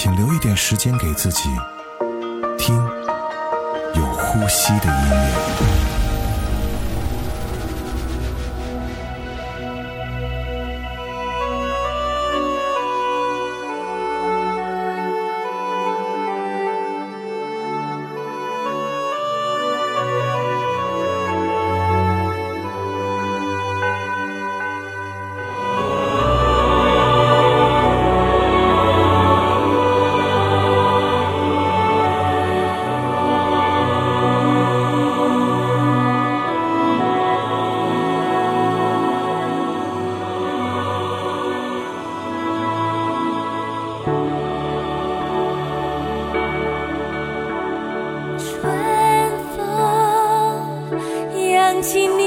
请留一点时间给自己，听有呼吸的音乐。轻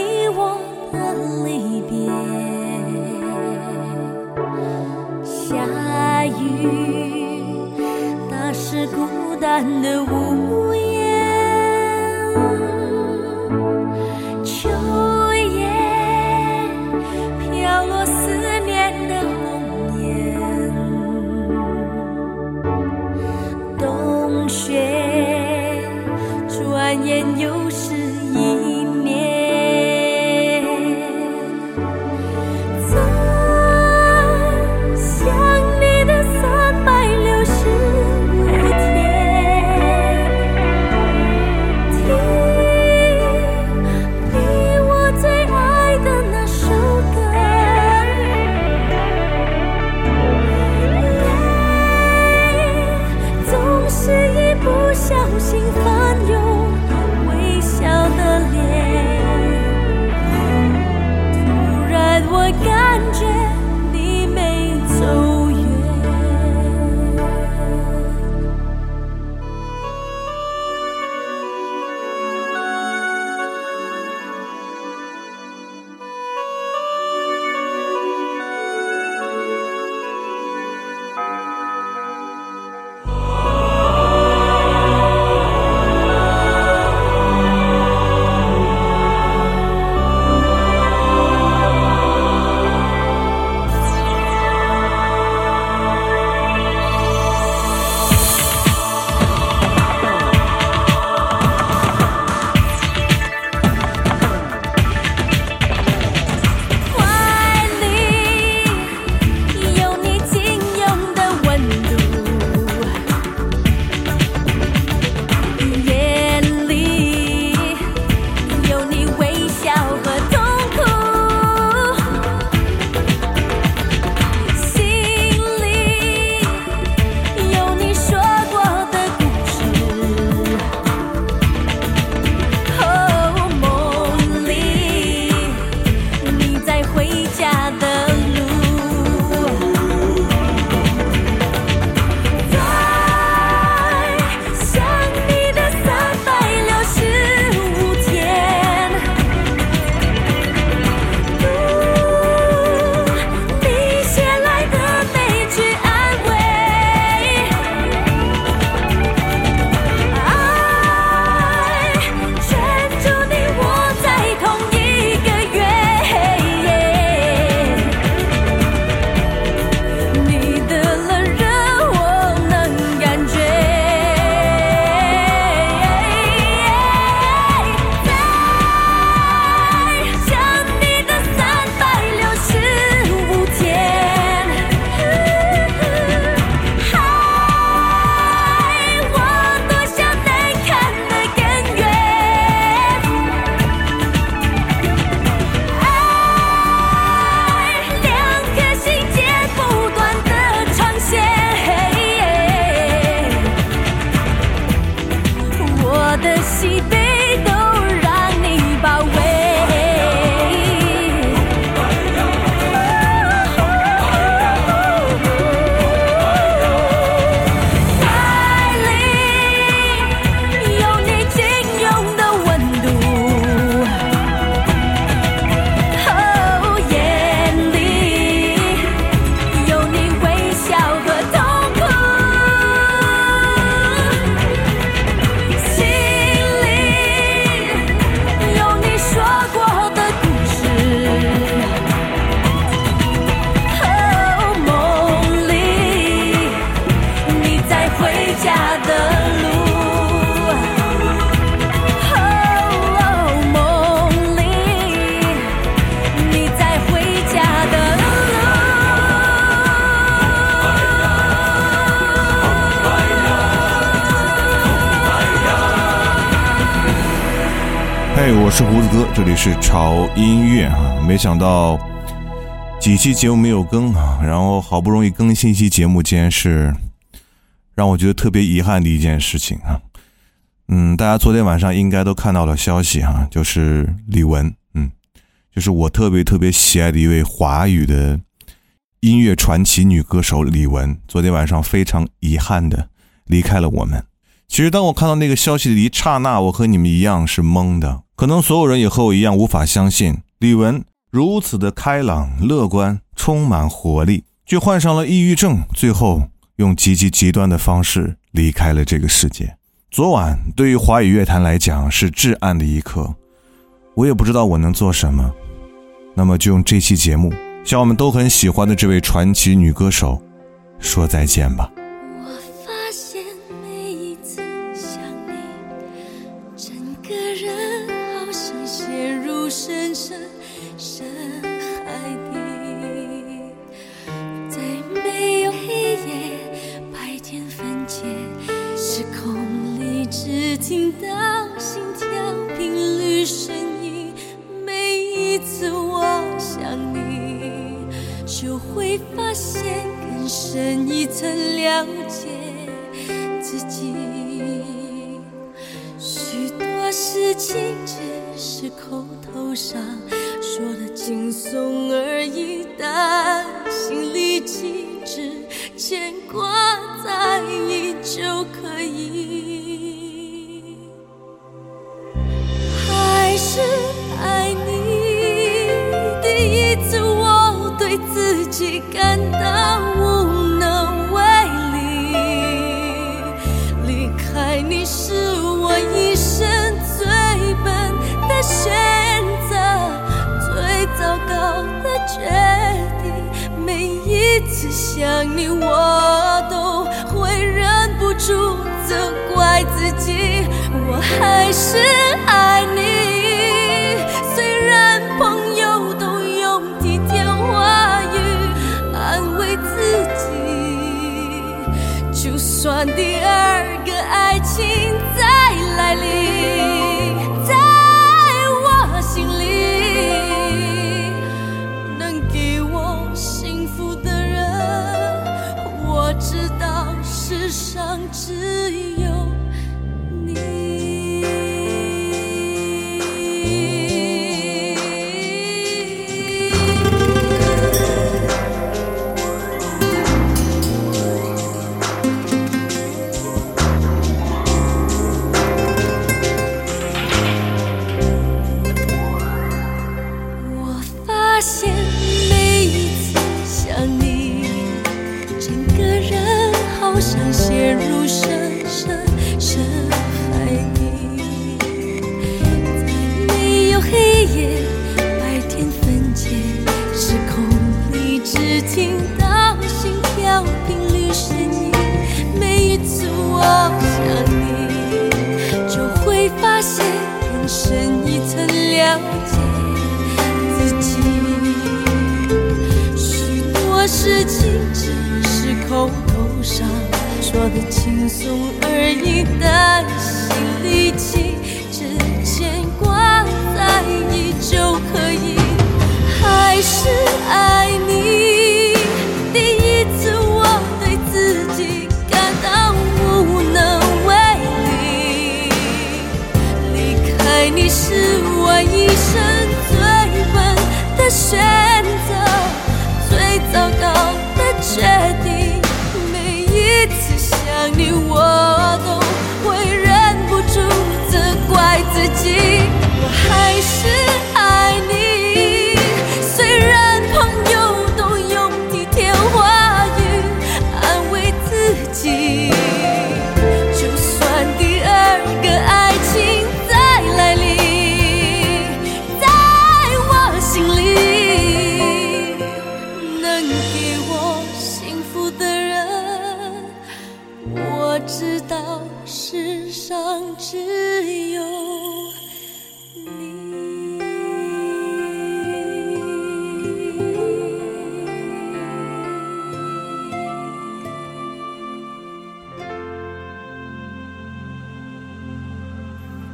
没想到几期节目没有更啊，然后好不容易更新一期节目，竟然是让我觉得特别遗憾的一件事情啊！嗯，大家昨天晚上应该都看到了消息哈，就是李玟，嗯，就是我特别特别喜爱的一位华语的音乐传奇女歌手李玟，昨天晚上非常遗憾的离开了我们。其实，当我看到那个消息的一刹那，我和你们一样是懵的。可能所有人也和我一样无法相信，李玟如此的开朗、乐观、充满活力，却患上了抑郁症，最后用极其极端的方式离开了这个世界。昨晚对于华语乐坛来讲是至暗的一刻，我也不知道我能做什么。那么，就用这期节目向我们都很喜欢的这位传奇女歌手说再见吧。先更深一层了解自己。许多事情只是口头上说的轻松而已，但心里其实牵挂在意就可以。是自己。我还是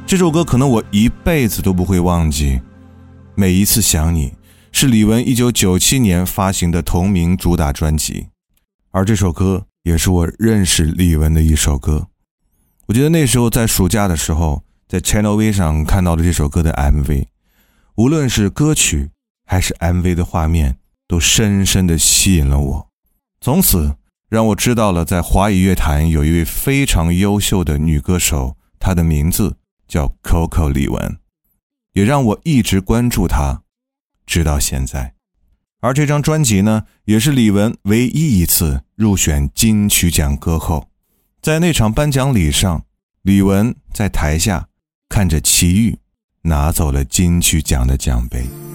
这首歌可能我一辈子都不会忘记。每一次想你，是李玟一九九七年发行的同名主打专辑，而这首歌也是我认识李玟的一首歌。我记得那时候在暑假的时候，在 Channel V 上看到了这首歌的 MV，无论是歌曲还是 MV 的画面，都深深的吸引了我。从此让我知道了，在华语乐坛有一位非常优秀的女歌手，她的名字。叫 Coco 李玟，也让我一直关注她，直到现在。而这张专辑呢，也是李玟唯一一次入选金曲奖歌后。在那场颁奖礼上，李玟在台下看着齐豫拿走了金曲奖的奖杯。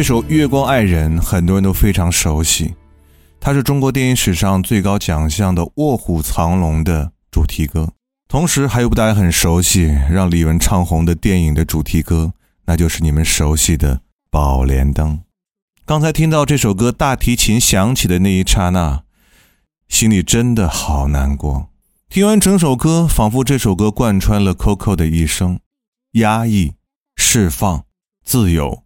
这首《月光爱人》很多人都非常熟悉，它是中国电影史上最高奖项的《卧虎藏龙》的主题歌。同时，还有部大家很熟悉、让李玟唱红的电影的主题歌，那就是你们熟悉的《宝莲灯》。刚才听到这首歌大提琴响起的那一刹那，心里真的好难过。听完整首歌，仿佛这首歌贯穿了 Coco 的一生：压抑、释放、自由。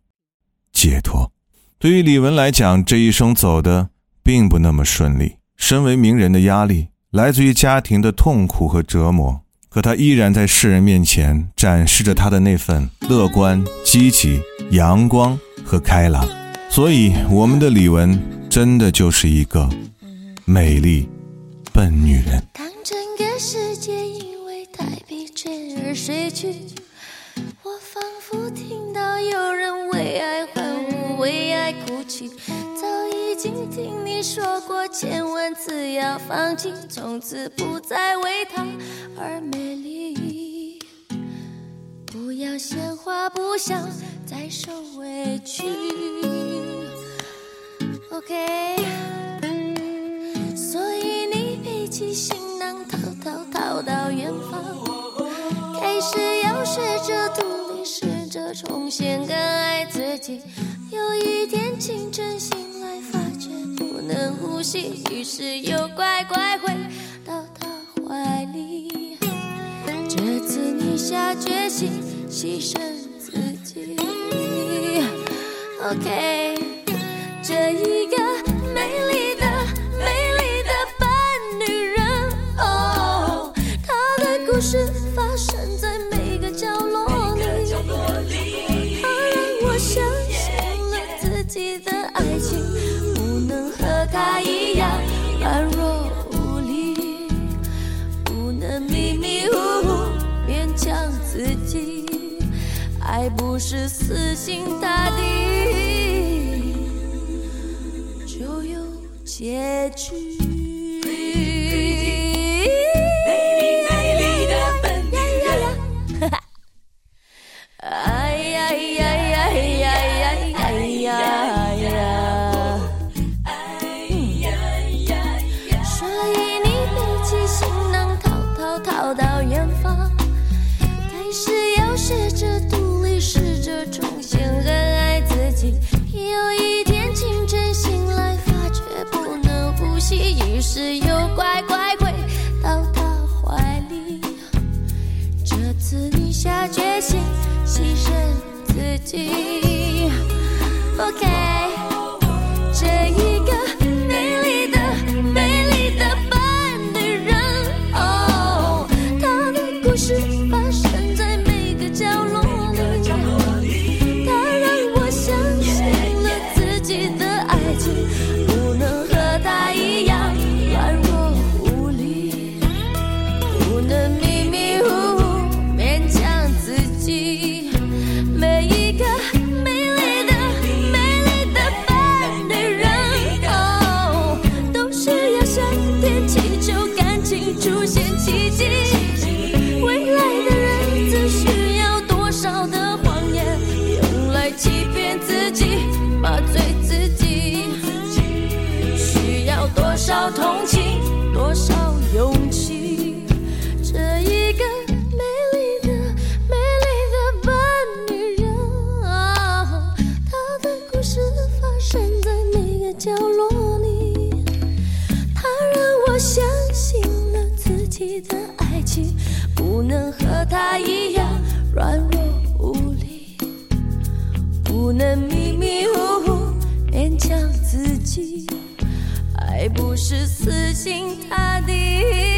解脱，对于李玟来讲，这一生走的并不那么顺利。身为名人的压力，来自于家庭的痛苦和折磨。可他依然在世人面前展示着他的那份乐观、积极、阳光和开朗。所以，我们的李玟真的就是一个美丽笨女人。当整个世界因为太疲倦而睡去，我仿佛听到有人为爱欢，为爱哭泣。早已经听你说过千万次要放弃，从此不再为他而美丽。不要鲜花，不想再受委屈。OK，所以你背起行囊，逃逃逃到远方，开始要学着独立，试着重新更爱自己。有一天清晨醒来，发觉不能呼吸，于是又乖乖回到他怀里。这次你下决心牺牲自己。OK，这一个不是死心塌地就有结局。美次你下决心牺牲自己。OK，多少勇气？这一个美丽的、美丽的笨女人啊，她的故事发生在每个角落里。她让我相信了自己的爱情，不能和她一样软弱无力，不能迷迷糊糊勉强自己。还不是死心塌地。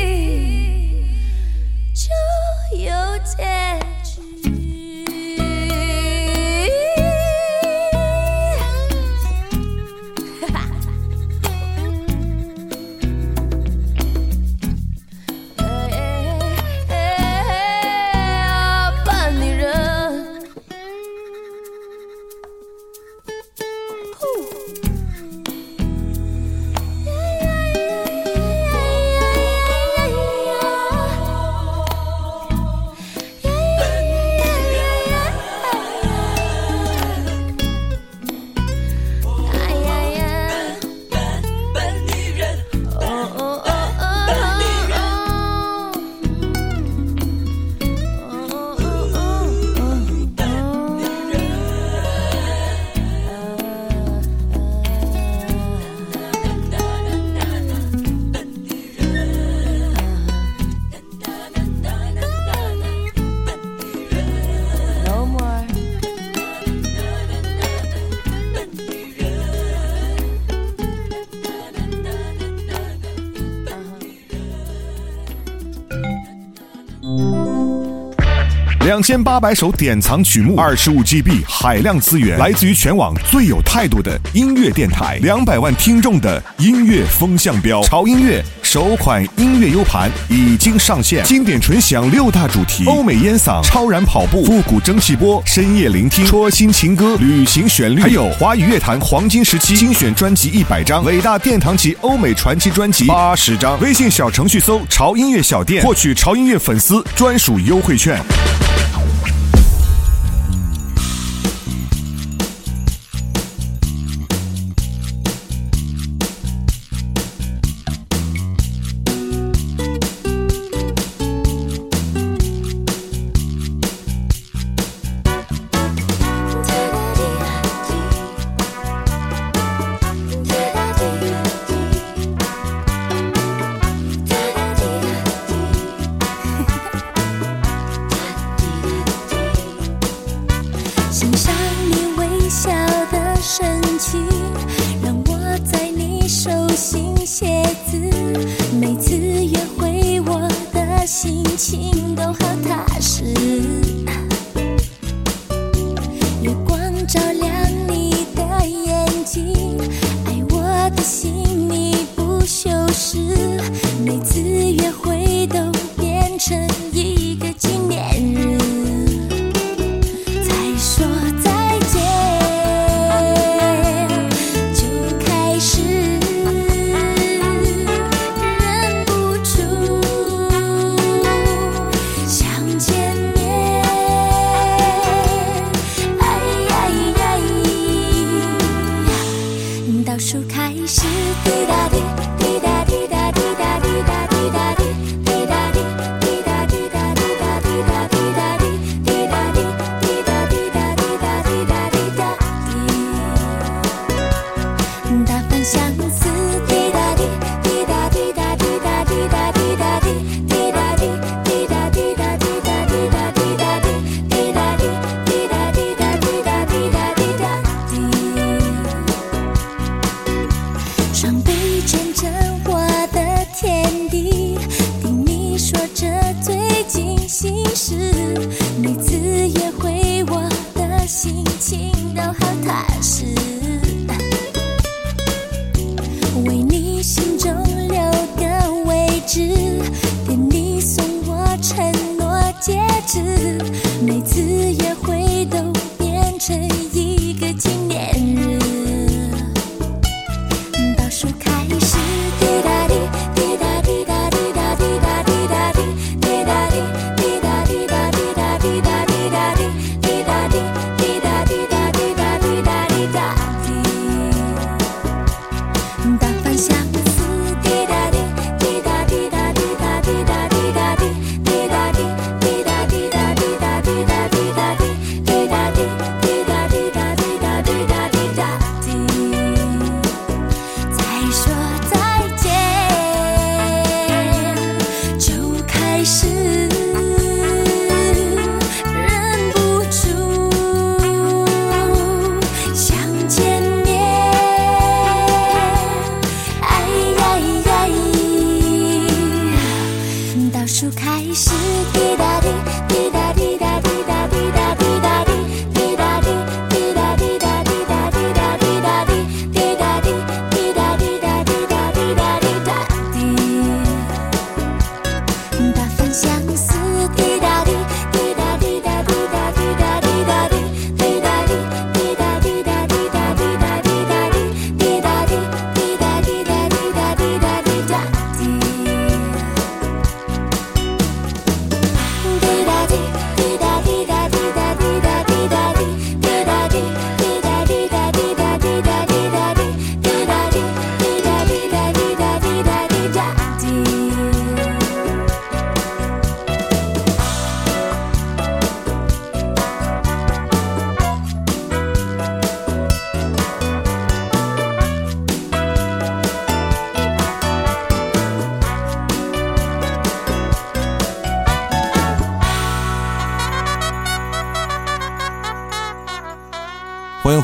两千八百首典藏曲目二十五 gb 海量资源来自于全网最有态度的音乐电台两百万听众的音乐风向标。潮音乐首款音乐 u 盘已经上线经典纯享六大主题欧美烟嗓超燃跑步复古蒸汽波深夜聆听戳心情歌旅行旋律还有华语乐坛黄金时期精选专辑一百张伟大殿堂级欧美传奇专辑八十张。微信小程序搜潮音乐小店获取潮音乐粉丝专属优惠券。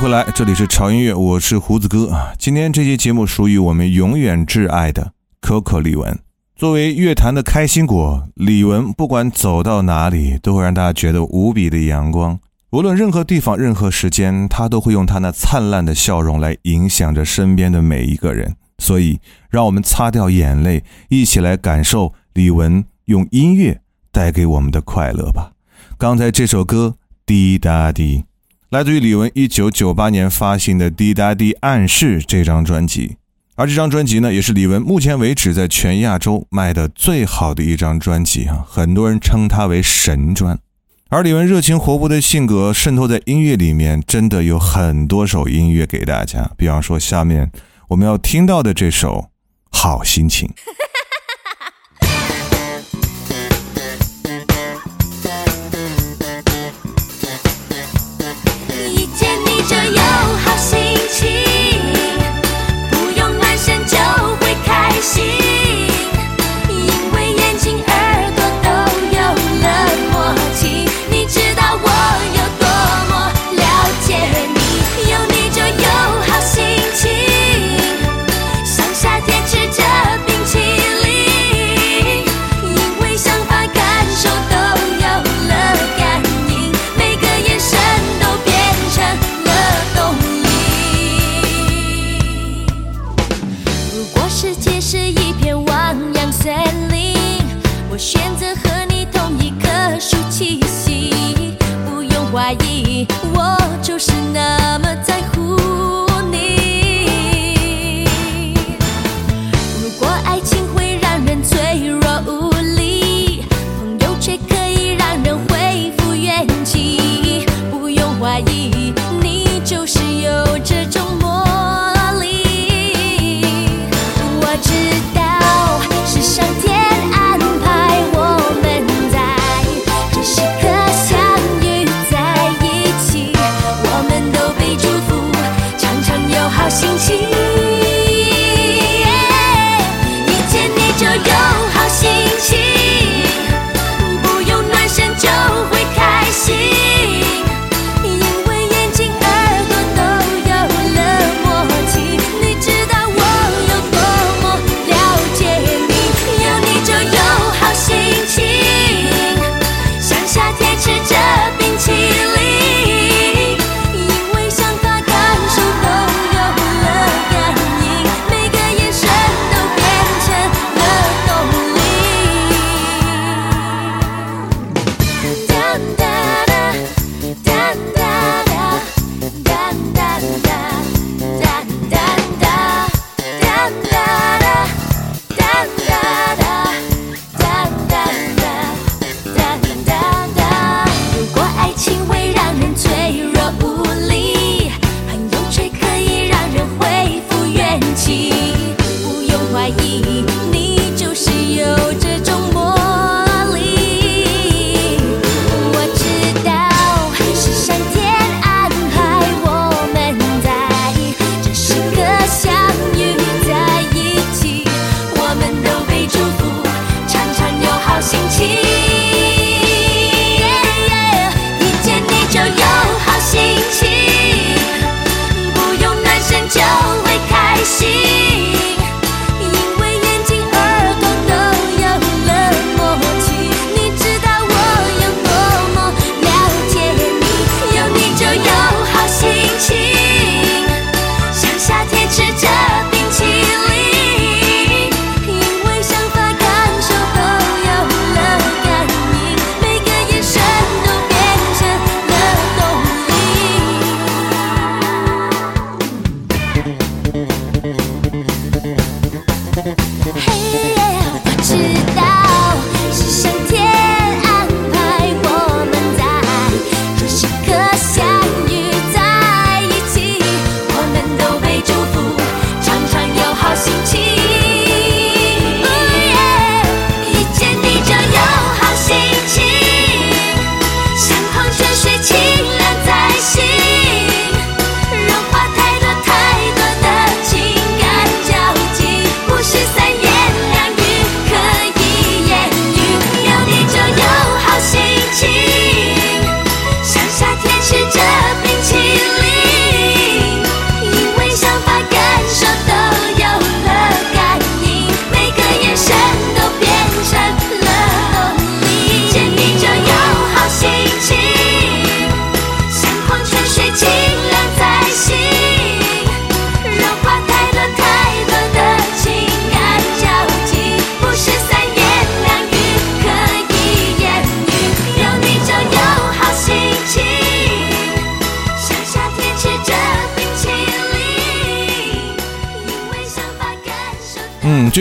回来，这里是潮音乐，我是胡子哥啊。今天这期节目属于我们永远挚爱的 Coco 李玟。作为乐坛的开心果，李玟不管走到哪里，都会让大家觉得无比的阳光。无论任何地方、任何时间，她都会用她那灿烂的笑容来影响着身边的每一个人。所以，让我们擦掉眼泪，一起来感受李玟用音乐带给我们的快乐吧。刚才这首歌《滴答滴》。来自于李玟一九九八年发行的《滴答滴暗示》这张专辑，而这张专辑呢，也是李玟目前为止在全亚洲卖的最好的一张专辑啊！很多人称它为神专。而李玟热情活泼的性格渗透在音乐里面，真的有很多首音乐给大家。比方说，下面我们要听到的这首《好心情》。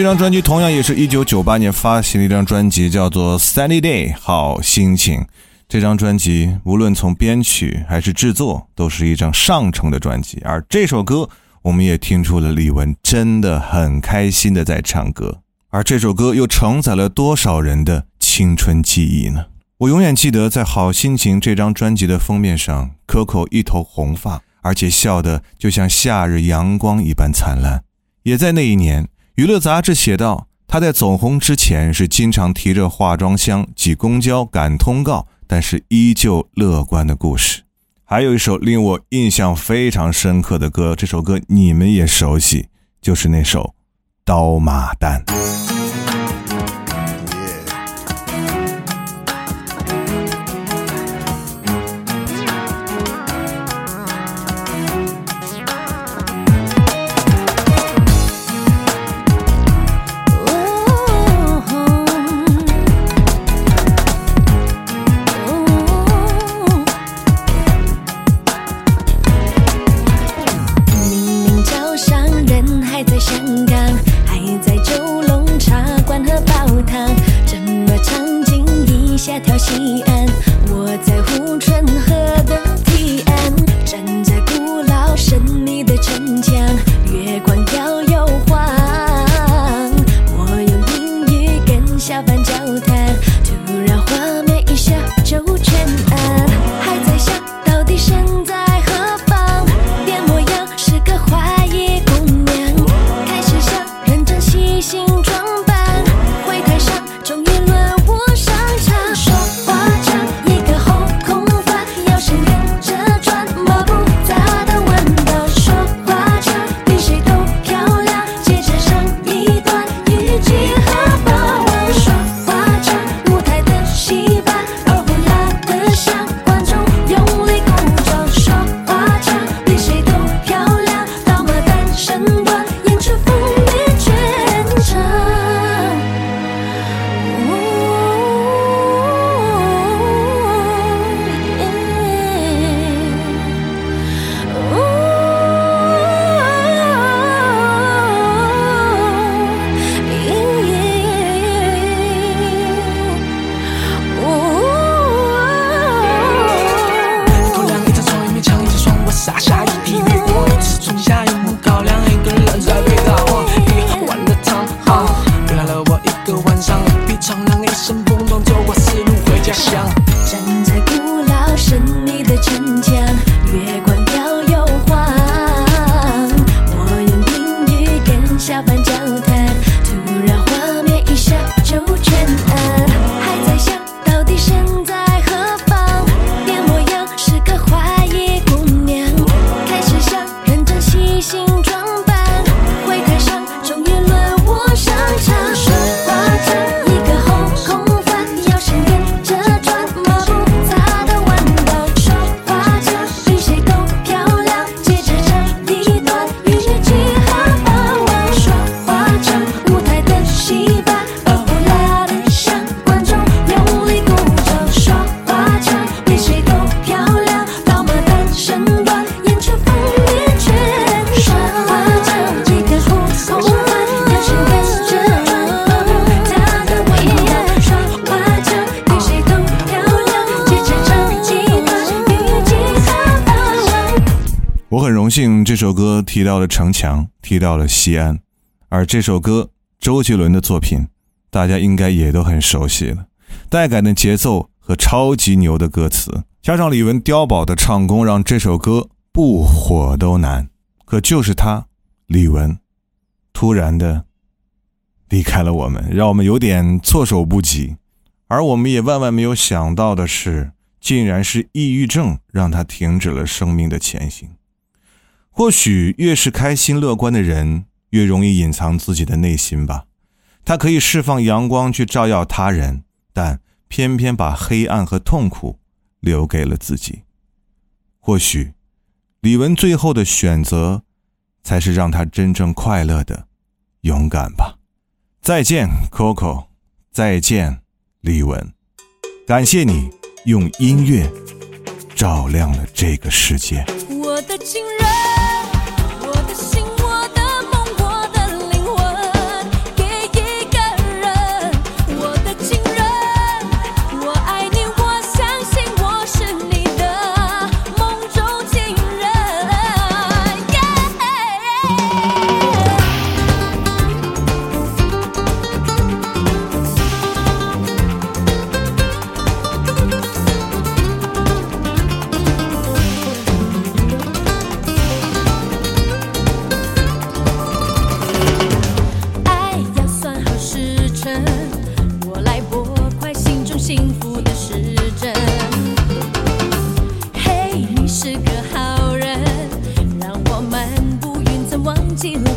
这张专辑同样也是一九九八年发行的一张专辑，叫做《Sunny Day》，好心情。这张专辑无论从编曲还是制作，都是一张上乘的专辑。而这首歌，我们也听出了李玟真的很开心的在唱歌。而这首歌又承载了多少人的青春记忆呢？我永远记得在《好心情》这张专辑的封面上，Coco 一头红发，而且笑得就像夏日阳光一般灿烂。也在那一年。娱乐杂志写道，他在走红之前是经常提着化妆箱挤公交赶通告，但是依旧乐观的故事。还有一首令我印象非常深刻的歌，这首歌你们也熟悉，就是那首《刀马旦》。这首歌提到了城墙，提到了西安，而这首歌周杰伦的作品，大家应该也都很熟悉了。带感的节奏和超级牛的歌词，加上李玟碉堡的唱功，让这首歌不火都难。可就是他，李玟，突然的离开了我们，让我们有点措手不及。而我们也万万没有想到的是，竟然是抑郁症让他停止了生命的前行。或许越是开心乐观的人，越容易隐藏自己的内心吧。他可以释放阳光去照耀他人，但偏偏把黑暗和痛苦留给了自己。或许，李玟最后的选择，才是让他真正快乐的勇敢吧。再见，Coco，再见，李玟。感谢你用音乐照亮了这个世界。我的情人。幸福的时针。嘿你是个好人让我漫步云层忘记了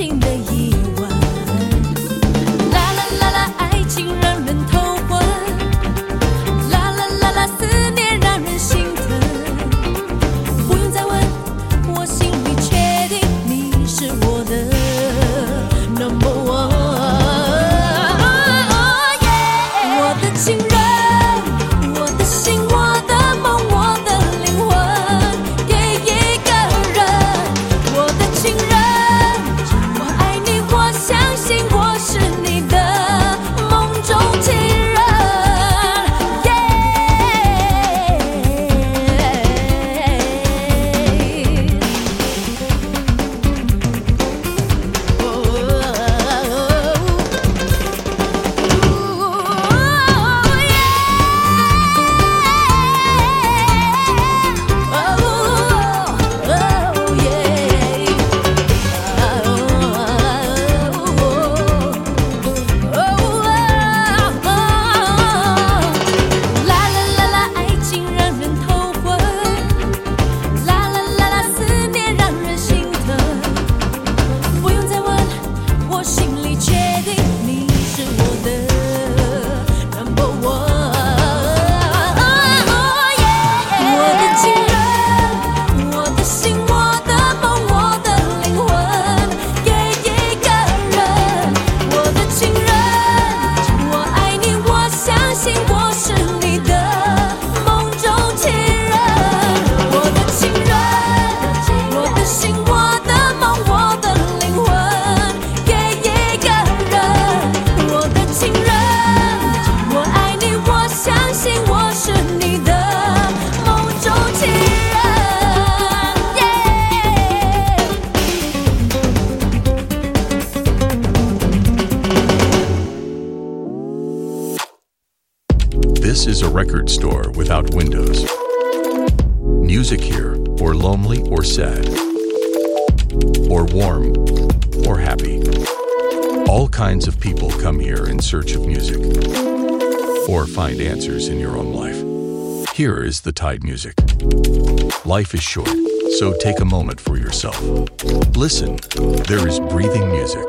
新的一天。Search of music or find answers in your own life. Here is the Tide Music. Life is short, so take a moment for yourself. Listen, there is breathing music